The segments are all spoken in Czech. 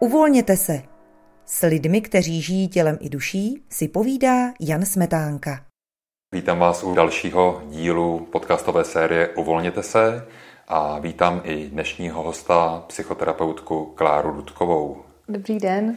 Uvolněte se. S lidmi, kteří žijí tělem i duší, si povídá Jan Smetánka. Vítám vás u dalšího dílu podcastové série Uvolněte se a vítám i dnešního hosta, psychoterapeutku Kláru Dudkovou. Dobrý den.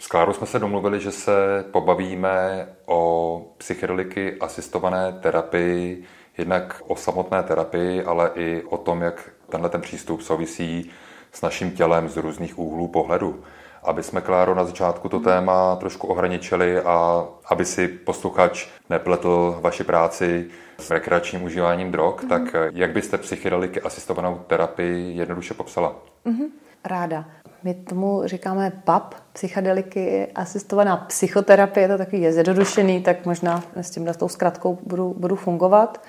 S Klárou jsme se domluvili, že se pobavíme o psychedeliky asistované terapii, jednak o samotné terapii, ale i o tom, jak tenhle ten přístup souvisí s naším tělem z různých úhlů pohledu. Aby jsme, Kláro, na začátku to téma trošku ohraničili a aby si posluchač nepletl vaši práci s rekreačním užíváním drog, mm-hmm. tak jak byste psychedeliky asistovanou terapii jednoduše popsala? Mm-hmm. Ráda. My tomu říkáme PAP, psychedeliky, asistovaná psychoterapie, je to takový je zjednodušený, tak možná s tímhle s tou zkratkou budu, budu fungovat.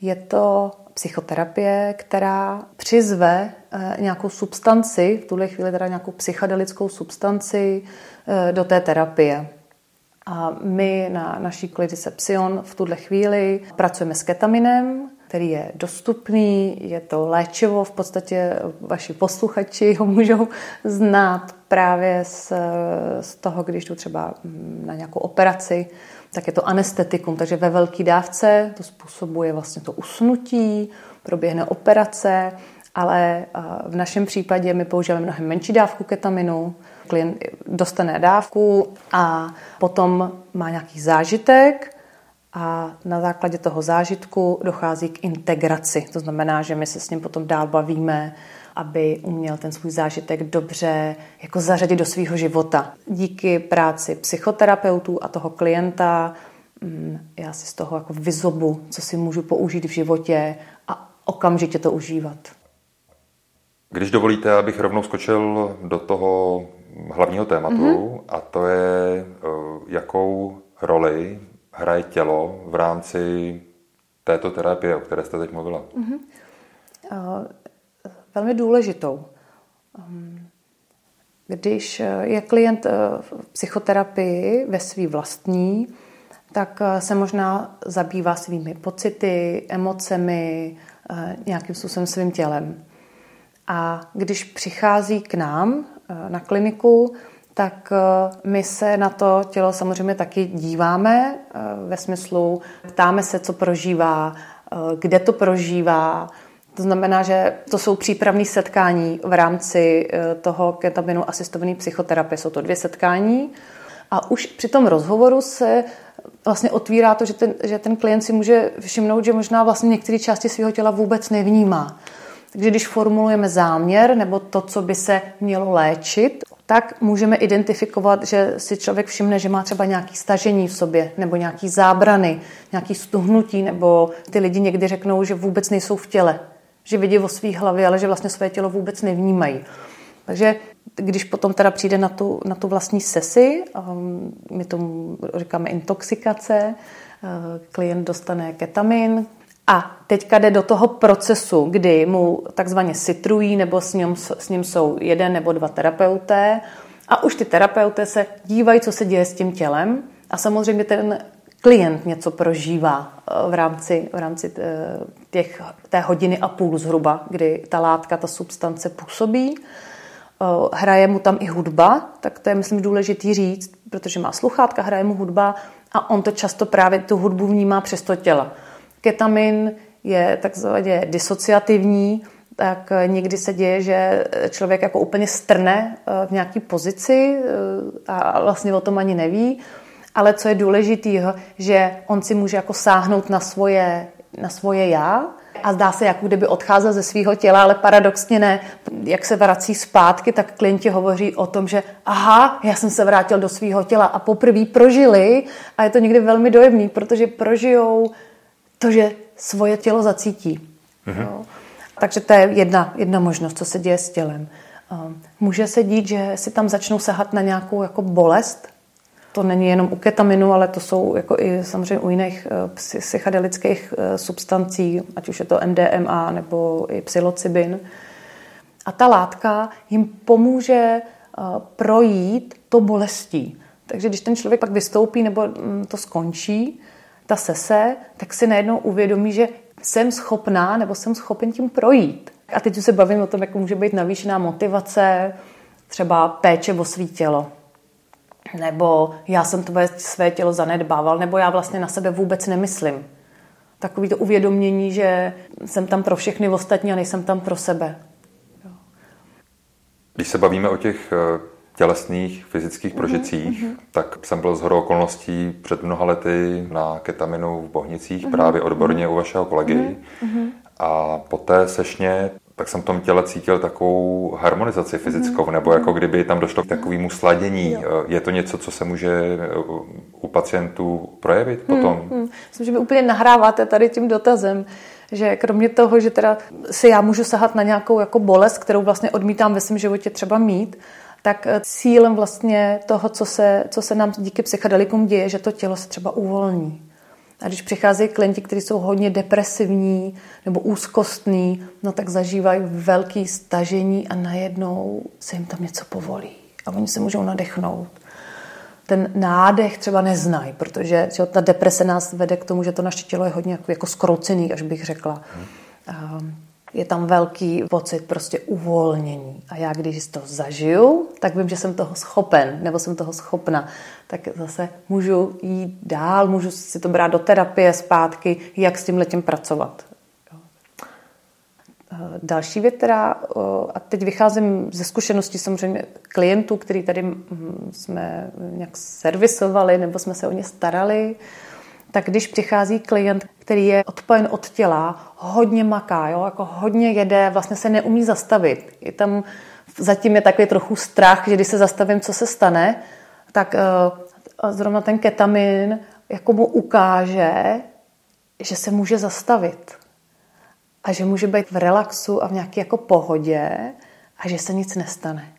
Je to psychoterapie, která přizve nějakou substanci, v tuhle chvíli teda nějakou psychedelickou substanci eh, do té terapie. A my na naší klinice Psion v tuhle chvíli pracujeme s ketaminem, který je dostupný, je to léčivo, v podstatě vaši posluchači ho můžou znát právě z, z toho, když jdu třeba na nějakou operaci, tak je to anestetikum, takže ve velké dávce to způsobuje vlastně to usnutí, proběhne operace, ale v našem případě my používáme mnohem menší dávku ketaminu, klient dostane dávku a potom má nějaký zážitek a na základě toho zážitku dochází k integraci. To znamená, že my se s ním potom dál bavíme, aby uměl ten svůj zážitek dobře jako zařadit do svého života. Díky práci psychoterapeutů a toho klienta mm, já si z toho jako vyzobu, co si můžu použít v životě a okamžitě to užívat. Když dovolíte, abych rovnou skočil do toho hlavního tématu, mm-hmm. a to je, eh, jakou roli hraje tělo v rámci této terapie, o které jste teď mluvila. Mm-hmm. Uh, velmi důležitou. Um, když je klient v psychoterapii ve své vlastní, tak se možná zabývá svými pocity, emocemi, nějakým způsobem svým tělem. A když přichází k nám na kliniku, tak my se na to tělo samozřejmě taky díváme ve smyslu, ptáme se, co prožívá, kde to prožívá, to znamená, že to jsou přípravné setkání v rámci eh, toho ketaminu asistované psychoterapie. Jsou to dvě setkání a už při tom rozhovoru se vlastně otvírá to, že ten, že ten klient si může všimnout, že možná vlastně některé části svého těla vůbec nevnímá. Takže když formulujeme záměr nebo to, co by se mělo léčit, tak můžeme identifikovat, že si člověk všimne, že má třeba nějaké stažení v sobě, nebo nějaký zábrany, nějaký stuhnutí, nebo ty lidi někdy řeknou, že vůbec nejsou v těle že vidí o svý hlavě, ale že vlastně své tělo vůbec nevnímají. Takže když potom teda přijde na tu, na tu vlastní sesi, um, my tomu říkáme intoxikace, uh, klient dostane ketamin a teďka jde do toho procesu, kdy mu takzvaně sitrují nebo s ním, s ním jsou jeden nebo dva terapeuté a už ty terapeuté se dívají, co se děje s tím tělem a samozřejmě ten klient něco prožívá eh, v rámci, v rámci eh, těch, té hodiny a půl zhruba, kdy ta látka, ta substance působí. Eh, hraje mu tam i hudba, tak to je, myslím, důležitý říct, protože má sluchátka, hraje mu hudba a on to často právě tu hudbu vnímá přes to tělo. Ketamin je takzvaně disociativní, tak někdy se děje, že člověk jako úplně strne v nějaký pozici a vlastně o tom ani neví. Ale co je důležité, že on si může jako sáhnout na svoje, na svoje já. A zdá se, jako kdyby odcházel ze svého těla, ale paradoxně ne. Jak se vrací zpátky, tak klienti hovoří o tom, že aha, já jsem se vrátil do svého těla a poprvé prožili. A je to někdy velmi dojemný, protože prožijou to, že svoje tělo zacítí. Mm-hmm. Takže to je jedna, jedna možnost, co se děje s tělem. Může se dít, že si tam začnou sahat na nějakou jako bolest, to není jenom u ketaminu, ale to jsou jako i samozřejmě u jiných eh, psychedelických eh, substancí, ať už je to MDMA nebo i psilocybin. A ta látka jim pomůže eh, projít to bolestí. Takže když ten člověk pak vystoupí nebo mm, to skončí, ta sese, tak si najednou uvědomí, že jsem schopná nebo jsem schopen tím projít. A teď se bavím o tom, jak může být navýšená motivace, třeba péče o svý tělo, nebo já jsem tvoje své tělo zanedbával, nebo já vlastně na sebe vůbec nemyslím. Takový to uvědomění, že jsem tam pro všechny ostatní a nejsem tam pro sebe. Když se bavíme o těch eh, tělesných, fyzických mhm, prožitcích, mm-hmm. tak jsem byl z hodou okolností před mnoha lety na ketaminu v Bohnicích, mm-hmm. právě odborně mm-hmm. u vašeho kolegy. Mm-hmm. A po té sešně tak jsem v tom těle cítil takovou harmonizaci fyzickou, mm-hmm. nebo jako kdyby tam došlo k takovému sladění. Jo. Je to něco, co se může eh, u pacientů projevit potom? Mm-hmm. Myslím, že vy úplně nahráváte tady tím dotazem, že kromě toho, že teda si já můžu sahat na nějakou jako bolest, kterou vlastně odmítám ve svém životě třeba mít, tak eh, cílem vlastně toho, co se, co se nám díky psychedelikům děje, že to tělo se třeba uvolní. A když přicházejí klienti, kteří jsou hodně depresivní nebo úzkostní, no tak zažívají velký stažení a najednou se jim tam něco povolí. A oni se můžou nadechnout. Ten nádech třeba neznají, protože že ta deprese nás vede k tomu, že to naše tělo je hodně jako, jako skroucený, až bych řekla. Hmm je tam velký pocit prostě uvolnění. A já, když to zažiju, tak vím, že jsem toho schopen, nebo jsem toho schopna. Tak zase můžu jít dál, můžu si to brát do terapie zpátky, jak s tím letím pracovat. Další věc, která, a teď vycházím ze zkušeností samozřejmě klientů, který tady hm, jsme nějak servisovali nebo jsme se o ně starali, tak když přichází klient, který je odpojen od těla, hodně maká, jo, jako hodně jede, vlastně se neumí zastavit. Je tam, zatím je takový trochu strach, že když se zastavím, co se stane, tak uh, zrovna ten ketamin jako mu ukáže, že se může zastavit a že může být v relaxu a v nějaké jako pohodě a že se nic nestane.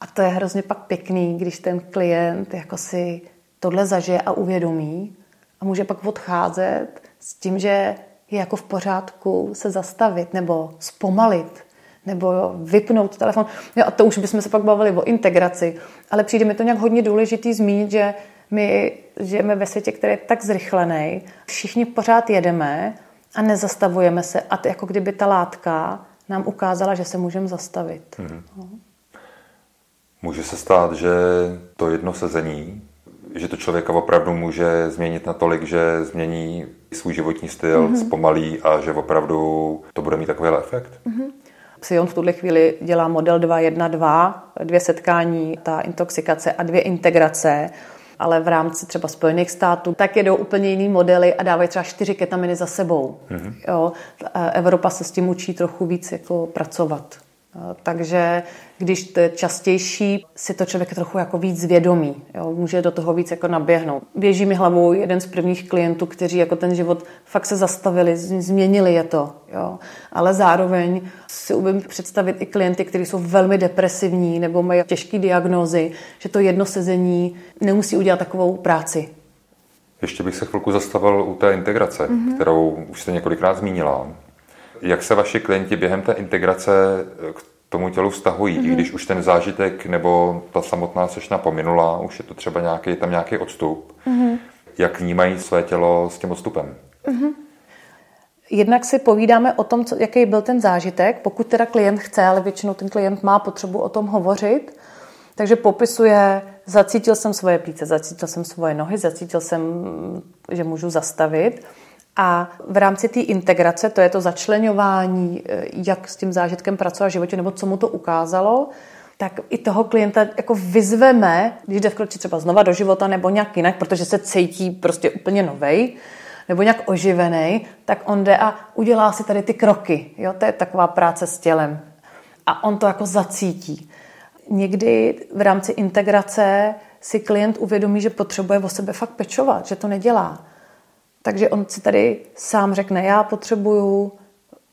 A to je hrozně pak pěkný, když ten klient jako si tohle zažije a uvědomí a může pak odcházet s tím, že je jako v pořádku se zastavit nebo zpomalit nebo vypnout telefon. Jo, a to už bychom se pak bavili o integraci, ale přijde mi to nějak hodně důležitý zmínit, že my žijeme ve světě, který je tak zrychlený, všichni pořád jedeme a nezastavujeme se a to jako kdyby ta látka nám ukázala, že se můžeme zastavit. Mm-hmm. No. Může se stát, že to jedno sezení že to člověka opravdu může změnit natolik, že změní svůj životní styl, mm-hmm. zpomalí a že opravdu to bude mít takový efekt? Mm-hmm. Psion v tuhle chvíli dělá model 2.1.2, dvě setkání, ta intoxikace a dvě integrace, ale v rámci třeba Spojených států tak jedou úplně jiný modely a dávají třeba čtyři ketaminy za sebou. Mm-hmm. Jo, Evropa se s tím učí trochu víc jako pracovat. Takže když to je častější, si to člověk trochu jako víc zvědomí. Jo? Může do toho víc jako naběhnout. Běží mi hlavou jeden z prvních klientů, kteří jako ten život fakt se zastavili, změnili je to. Jo? Ale zároveň si umím představit i klienty, kteří jsou velmi depresivní nebo mají těžké diagnózy, že to jedno sezení nemusí udělat takovou práci. Ještě bych se chvilku zastavil u té integrace, mm-hmm. kterou už jste několikrát zmínila. Jak se vaši klienti během té integrace k tomu tělu vztahují, mm-hmm. i mhm. když už ten zážitek nebo ta samotná sešna pominula, už je to třeba nějaký, tam nějaký odstup. Mm-hmm. Jak vnímají své tělo s tím odstupem? Mm-hmm. Jednak si povídáme o tom, co, jaký byl ten zážitek, pokud teda klient chce, ale většinou ten klient má potřebu o tom hovořit. Takže popisuje, zacítil jsem svoje plíce, zacítil jsem svoje nohy, zacítil jsem, že můžu zastavit. A v rámci té integrace, to je to začlenování, eh, jak s tím zážitkem pracovat v životě, nebo co mu to ukázalo, tak i toho klienta jako vyzveme, když jde vkročit třeba znova do života nebo nějak jinak, protože se cítí prostě úplně novej, nebo nějak oživený, tak on jde a udělá si tady ty kroky. Jo? To je taková práce s tělem. A on to jako zacítí. Někdy v rámci integrace si klient uvědomí, že potřebuje o sebe fakt pečovat, že to nedělá. Takže on si tady sám řekne, já potřebuju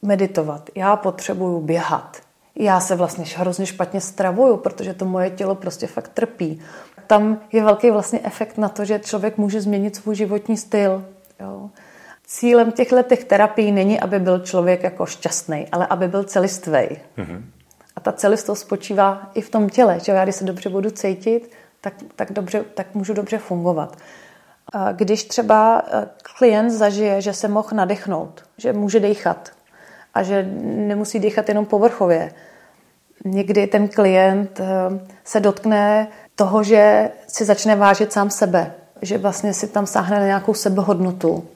meditovat, já potřebuju běhat. Já se vlastně hrozně špatně stravuju, protože to moje tělo prostě fakt trpí. Tam je velký vlastně efekt na to, že člověk může změnit svůj životní styl. Jo. Cílem těchto těch terapií není, aby byl člověk jako šťastný, ale aby byl celistvý. Mm-hmm. A ta celistvost spočívá i v tom těle, že já když se dobře budu cítit, tak, tak, dobře, tak můžu dobře fungovat. Když třeba eh, klient zažije, že se mohl nadechnout, že může dechat a že nemusí dechat jenom povrchově, někdy ten klient eh, se dotkne toho, že si začne vážit sám sebe, že vlastně si tam sáhne na nějakou sebehodnotu,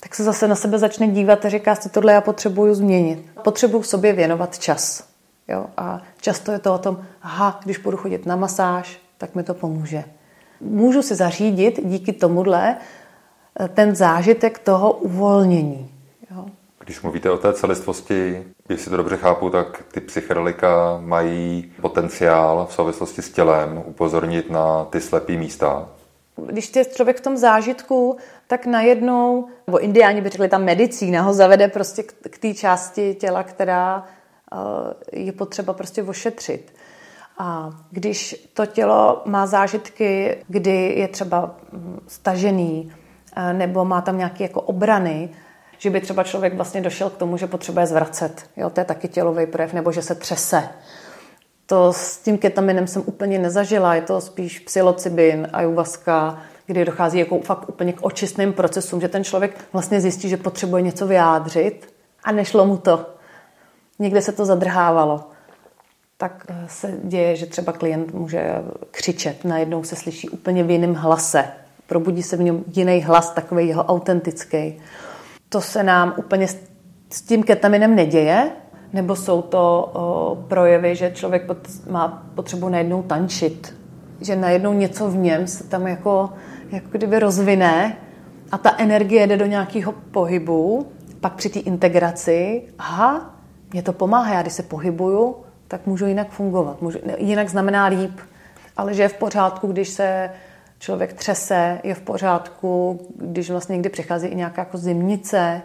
tak se zase na sebe začne dívat a říká si, tohle já potřebuju změnit. Potřebuju sobě věnovat čas. Jo? A často je to o tom, aha, když budu chodit na masáž, tak mi to pomůže. Můžu si zařídit díky tomuhle eh, ten zážitek toho uvolnění. Jo? Když mluvíte o té celistvosti, jestli to dobře chápu, tak ty psychedelika mají potenciál v souvislosti s tělem upozornit na ty slepé místa. Když je člověk v tom zážitku, tak najednou, nebo indiáni by řekli, ta medicína ho zavede prostě k té části těla, která eh, je potřeba prostě ošetřit. A když to tělo má zážitky, kdy je třeba hm, stažený, eh, nebo má tam nějaké jako obrany, že by třeba člověk vlastně došel k tomu, že potřebuje zvracet. Jo, to je taky tělový projev, nebo že se třese. To s tím ketaminem jsem úplně nezažila, je to spíš psilocybin, ayahuasca, kdy dochází jako fakt úplně k očistným procesům, že ten člověk vlastně zjistí, že potřebuje něco vyjádřit a nešlo mu to. Někde se to zadrhávalo. Tak eh, se děje, že třeba klient může křičet, najednou se slyší úplně v jiném hlase. Probudí se v něm jiný hlas, takový jeho autentický. To se nám úplně s tím ketaminem neděje, nebo jsou to o, projevy, že člověk pot, má potřebu najednou tančit, že najednou něco v něm se tam jako, jako kdyby rozvine a ta energie jde do nějakého pohybu, pak při té integraci, aha, mě to pomáhá, já když se pohybuju, tak můžu jinak fungovat, můžu, jinak znamená líp, ale že je v pořádku, když se člověk třese, je v pořádku, když vlastně někdy přichází i nějaká jako zimnice,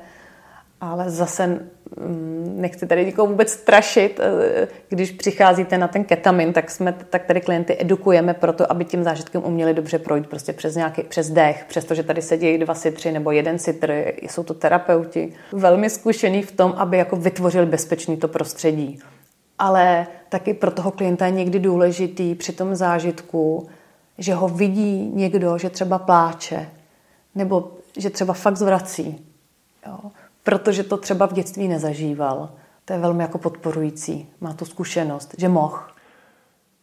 ale zase mm, nechci tady nikomu vůbec strašit. Eh, když přicházíte na ten ketamin, tak, jsme, tak tady klienty edukujeme pro to, aby tím zážitkem uměli dobře projít prostě přes nějaký, přes dech, přestože tady sedí dva sitry nebo jeden sitr, jsou to terapeuti, velmi zkušený v tom, aby jako vytvořili bezpečný to prostředí. Ale taky pro toho klienta je někdy důležitý při tom zážitku, že ho vidí někdo, že třeba pláče, nebo že třeba fakt zvrací. Jo protože to třeba v dětství nezažíval. To je velmi jako podporující. Má tu zkušenost, že moh.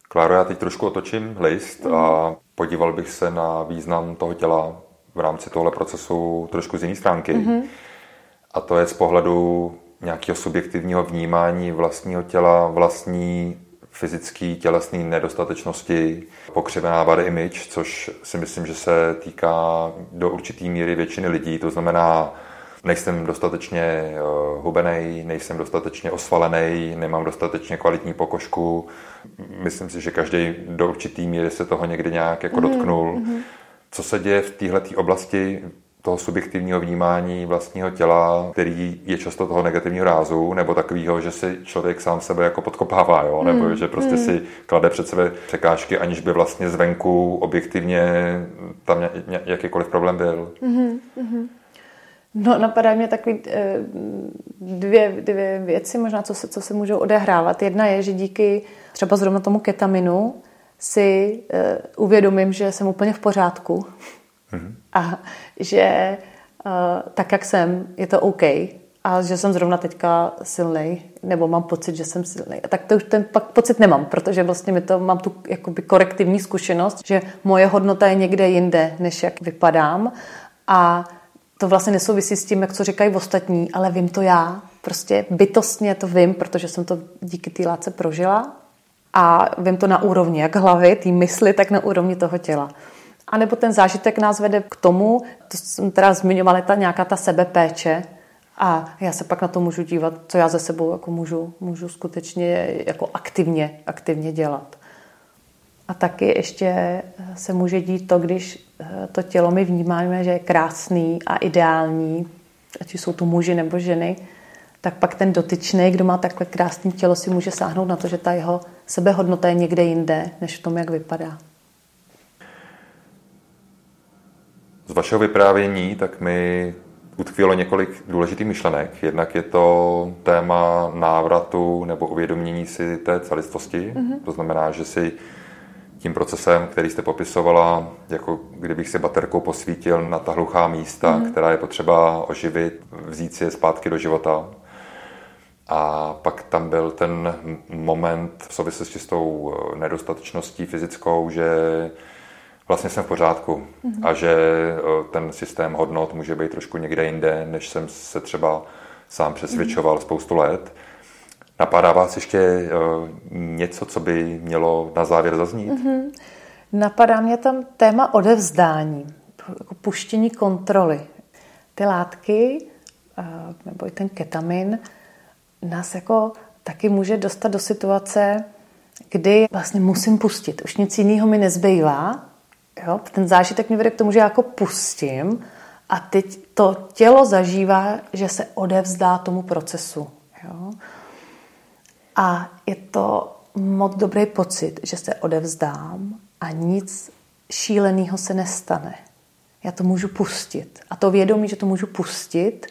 Kláro, já teď trošku otočím list a podíval bych se na význam toho těla v rámci tohle procesu trošku z jiné stránky. Mm-hmm. A to je z pohledu nějakého subjektivního vnímání vlastního těla, vlastní fyzický tělesný nedostatečnosti, pokřivená body image, což si myslím, že se týká do určité míry většiny lidí. To znamená nejsem dostatečně eh, hubený, nejsem dostatečně osvalený, nemám dostatečně kvalitní pokožku. Myslím si, že každý do určitý míry se toho někdy nějak jako mm-hmm. dotknul. Mm-hmm. Co se děje v této oblasti toho subjektivního vnímání vlastního těla, který je často toho negativního rázu, nebo takového, že si člověk sám sebe jako podkopává, jo? nebo mm. že prostě mm. si klade před sebe překážky, aniž by vlastně zvenku objektivně tam jakýkoliv problém byl. Mm. Mm. No, napadá mě takový eh, dvě, dvě věci, možná, co se, co se můžou odehrávat. Jedna je, že díky třeba zrovna tomu ketaminu si uh, uvědomím, že jsem úplně v pořádku mm-hmm. a že uh, tak, jak jsem, je to OK a že jsem zrovna teďka silný, nebo mám pocit, že jsem silný. Tak to už ten pak pocit nemám, protože vlastně mi to mám tu jakoby korektivní zkušenost, že moje hodnota je někde jinde, než jak vypadám a to vlastně nesouvisí s tím, jak co říkají ostatní, ale vím to já. Prostě bytostně to vím, protože jsem to díky té láce prožila a vím to na úrovni jak hlavy, té mysli, tak na úrovni toho těla. A nebo ten zážitek nás vede k tomu, to jsem teda zmiňovala, ta nějaká ta sebepéče, a já se pak na to můžu dívat, co já ze sebou jako můžu, můžu skutečně jako aktivně, aktivně dělat. A taky ještě se může dít to, když eh, to tělo my vnímáme, že je krásný a ideální, ať jsou to muži nebo ženy, tak pak ten dotyčný, kdo má takhle krásné tělo, si může sáhnout na to, že ta jeho sebehodnota je někde jinde, než v tom, jak vypadá. Z vašeho vyprávění tak mi utkvělo několik důležitých myšlenek. Jednak je to téma návratu nebo uvědomění si té celistvosti. Mm-hmm. To znamená, že si tím procesem, který jste popisovala, jako kdybych si baterkou posvítil na ta hluchá místa, mm. která je potřeba oživit, vzít si je zpátky do života. A pak tam byl ten moment v souvislosti s tou eh, nedostatečností fyzickou, že vlastně jsem v pořádku mm-hmm. a že eh, ten systém hodnot může být trošku někde jinde, než jsem se třeba sám přesvědčoval mm-hmm. spoustu let. Napadá vás ještě něco, co by mělo na závěr zaznít? Mm-hmm. Napadá mě tam téma odevzdání, jako puštění kontroly. Ty látky, nebo i ten ketamin, nás jako taky může dostat do situace, kdy vlastně musím pustit. Už nic jiného mi nezbývá. Jo? Ten zážitek mě vede k tomu, že já jako pustím a teď to tělo zažívá, že se odevzdá tomu procesu. Jo? A je to moc dobrý pocit, že se odevzdám a nic šíleného se nestane. Já to můžu pustit. A to vědomí, že to můžu pustit,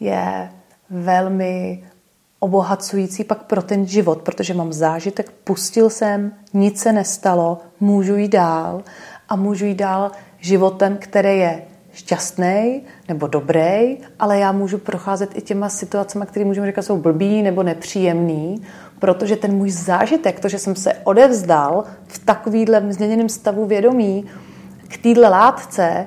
je velmi obohacující pak pro ten život, protože mám zážitek, pustil jsem, nic se nestalo, můžu jít dál a můžu jít dál životem, který je šťastný nebo dobrý, ale já můžu procházet i těma situacemi, které můžeme říkat jsou blbý nebo nepříjemný, protože ten můj zážitek, to, že jsem se odevzdal v takovýhle změněném stavu vědomí k téhle látce,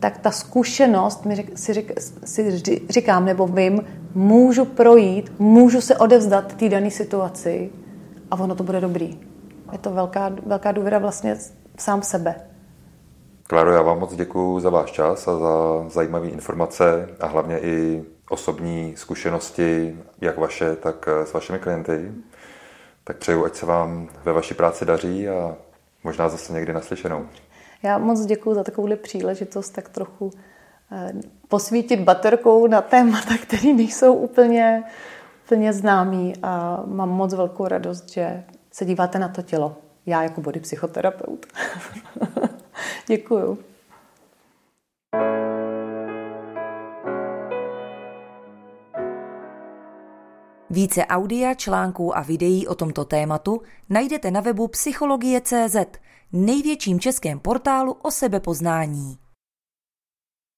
tak ta zkušenost, mi řek, si, řek, si říkám nebo vím, můžu projít, můžu se odevzdat té dané situaci a ono to bude dobrý. Je to velká, velká důvěra vlastně sám sebe. Klaro, já vám moc děkuji za váš čas a za zajímavé informace a hlavně i osobní zkušenosti, jak vaše, tak s vašimi klienty. Tak přeju, ať se vám ve vaší práci daří a možná zase někdy naslyšenou. Já moc děkuji za takovouhle příležitost tak trochu eh, posvítit baterkou na témata, které nejsou úplně, úplně známý a mám moc velkou radost, že se díváte na to tělo. Já jako body psychoterapeut. děkuju. Více audia, článků a videí o tomto tématu najdete na webu psychologie.cz, největším českém portálu o sebepoznání.